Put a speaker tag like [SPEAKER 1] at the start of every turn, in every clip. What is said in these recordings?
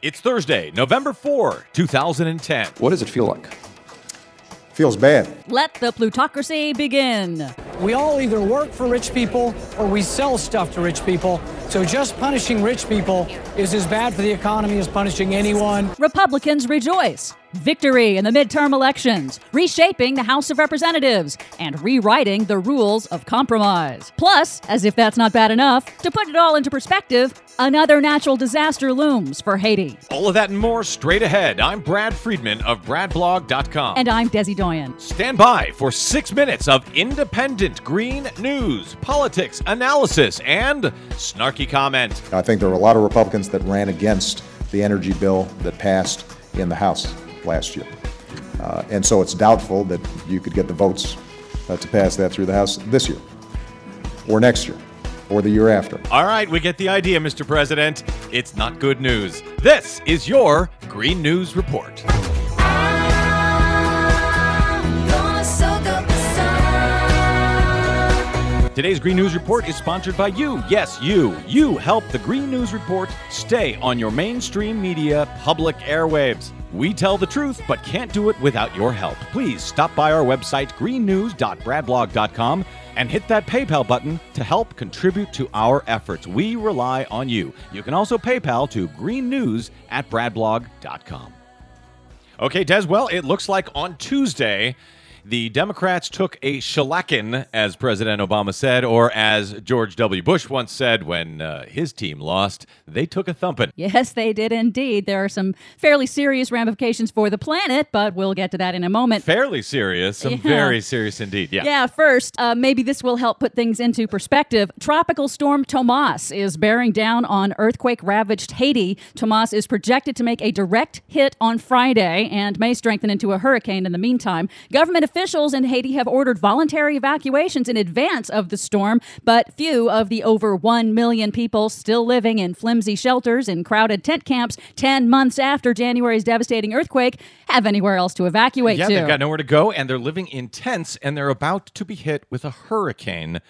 [SPEAKER 1] It's Thursday, November 4, 2010.
[SPEAKER 2] What does it feel like?
[SPEAKER 3] Feels bad.
[SPEAKER 4] Let the plutocracy begin.
[SPEAKER 5] We all either work for rich people or we sell stuff to rich people. So just punishing rich people is as bad for the economy as punishing anyone.
[SPEAKER 4] Republicans rejoice. Victory in the midterm elections, reshaping the House of Representatives, and rewriting the rules of compromise. Plus, as if that's not bad enough, to put it all into perspective, another natural disaster looms for Haiti.
[SPEAKER 1] All of that and more straight ahead. I'm Brad Friedman of BradBlog.com.
[SPEAKER 4] And I'm Desi Doyen.
[SPEAKER 1] Stand by for six minutes of independent green news, politics, analysis, and snarky comment.
[SPEAKER 3] I think there were a lot of Republicans that ran against the energy bill that passed in the House last year. Uh, and so it's doubtful that you could get the votes uh, to pass that through the House this year, or next year, or the year after.
[SPEAKER 1] All right, we get the idea, Mr. President. It's not good news. This is your Green News Report. Today's Green News Report is sponsored by you. Yes, you. You help the Green News Report stay on your mainstream media public airwaves. We tell the truth, but can't do it without your help. Please stop by our website, greennews.bradblog.com, and hit that PayPal button to help contribute to our efforts. We rely on you. You can also PayPal to greennews at bradblog.com. Okay, Des, well, it looks like on Tuesday, the Democrats took a shellacking, as President Obama said, or as George W. Bush once said when uh, his team lost, they took a thumping.
[SPEAKER 4] Yes, they did indeed. There are some fairly serious ramifications for the planet, but we'll get to that in a moment.
[SPEAKER 1] Fairly serious, some
[SPEAKER 4] Yeah.
[SPEAKER 1] very serious indeed. Yeah.
[SPEAKER 4] Yeah, first, uh, maybe this will help put things into perspective. Tropical storm Tomas is bearing down on earthquake ravaged Haiti. Tomas is projected to make a direct hit on Friday and may strengthen into a hurricane in the meantime. Government officials in Haiti have ordered voluntary evacuations in advance of the storm, but few of the over 1 million people still living in flimsy shelters in crowded tent camps 10 months after January's devastating earthquake have anywhere else to evacuate
[SPEAKER 1] Yeah,
[SPEAKER 4] to.
[SPEAKER 1] they've got nowhere to go, and they're living in tents, and they're about to be hit with a hurricane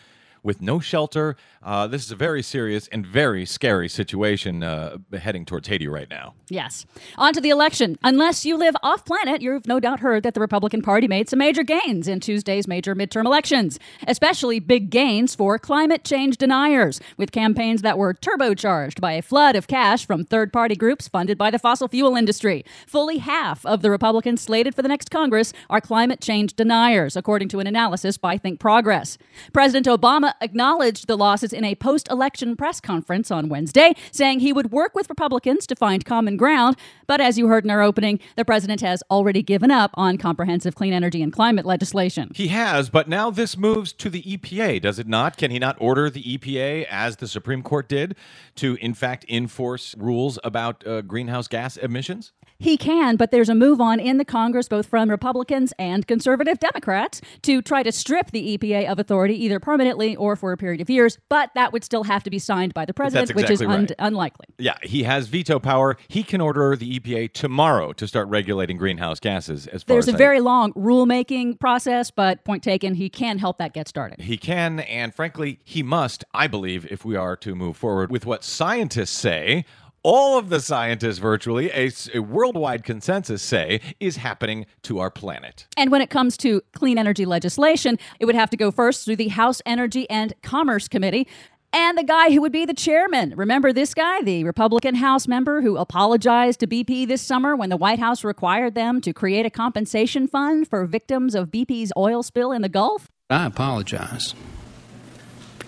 [SPEAKER 1] with no shelter. Uh, this is a very serious and very scary situation uh, heading towards Haiti right now.
[SPEAKER 4] Yes. On to the election. Unless you live off planet, you've no doubt heard that the Republican Party made some major gains in Tuesday's major midterm elections, especially big gains for climate change deniers, with campaigns that were turbocharged by a flood of cash from third party groups funded by the fossil fuel industry. Fully half of the Republicans slated for the next Congress are climate change deniers, according to an analysis by Think Progress. President Obama acknowledged the losses in a post election press conference on Wednesday, saying he would work with Republicans to find common ground. But as you heard in our opening, the president has already given up on comprehensive clean energy and climate legislation.
[SPEAKER 1] He has, but now this moves to the EPA, does it not? Can he not order the EPA, as the Supreme Court did, to in fact enforce rules about uh, greenhouse gas emissions?
[SPEAKER 4] He can, but there's a move on in the Congress, both from Republicans and conservative Democrats, to try to strip the EPA of authority either permanently or for a period of years. But that would still have to be signed by the president, which is un-
[SPEAKER 1] right.
[SPEAKER 4] unlikely.
[SPEAKER 1] Yeah, he has veto power. He can order the EPA tomorrow to start regulating greenhouse gases. As far
[SPEAKER 4] There's
[SPEAKER 1] as
[SPEAKER 4] a
[SPEAKER 1] I-
[SPEAKER 4] very long rulemaking process, but point taken, he can help that get started.
[SPEAKER 1] He can, and frankly, he must, I believe, if we are to move forward with what scientists say. All of the scientists, virtually, a worldwide consensus say, is happening to our planet.
[SPEAKER 4] And when it comes to clean energy legislation, it would have to go first through the House Energy and Commerce Committee. And the guy who would be the chairman. Remember this guy, the Republican House member who apologized to BP this summer when the White House required them to create a compensation fund for victims of BP's oil spill in the Gulf?
[SPEAKER 6] I apologize.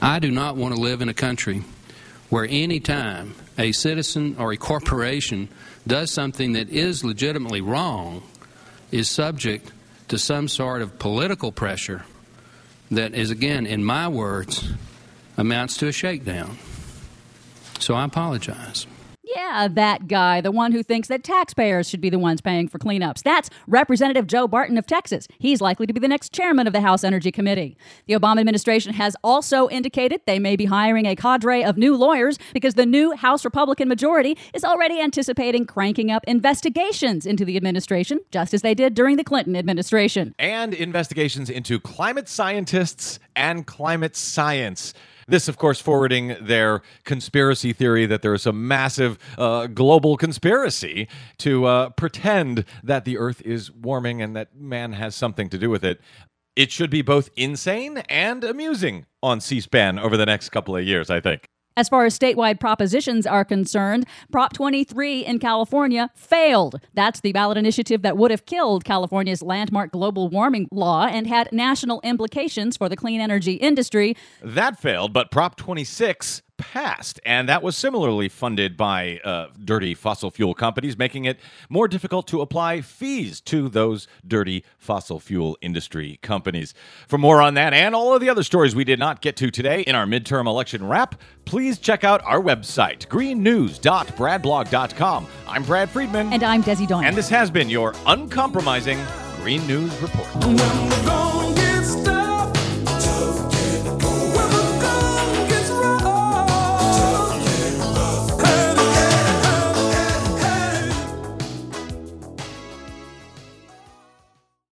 [SPEAKER 6] I do not want to live in a country where any time a citizen or a corporation does something that is legitimately wrong is subject to some sort of political pressure that is, again, in my words, amounts to a shakedown. So I apologize.
[SPEAKER 4] Yeah, that guy, the one who thinks that taxpayers should be the ones paying for cleanups. That's Representative Joe Barton of Texas. He's likely to be the next chairman of the House Energy Committee. The Obama administration has also indicated they may be hiring a cadre of new lawyers because the new House Republican majority is already anticipating cranking up investigations into the administration, just as they did during the Clinton administration.
[SPEAKER 1] And investigations into climate scientists and climate science. This, of course, forwarding their conspiracy theory that there is a massive uh, global conspiracy to uh, pretend that the Earth is warming and that man has something to do with it. It should be both insane and amusing on C SPAN over the next couple of years, I think.
[SPEAKER 4] As far as statewide propositions are concerned, Prop 23 in California failed. That's the ballot initiative that would have killed California's landmark global warming law and had national implications for the clean energy industry.
[SPEAKER 1] That failed, but Prop 26 passed, and that was similarly funded by uh, dirty fossil fuel companies, making it more difficult to apply fees to those dirty fossil fuel industry companies. For more on that and all of the other stories we did not get to today in our midterm election wrap, please check out our website, greennews.bradblog.com. I'm Brad Friedman.
[SPEAKER 4] And I'm Desi Doyen.
[SPEAKER 1] And this has been your uncompromising Green News Report.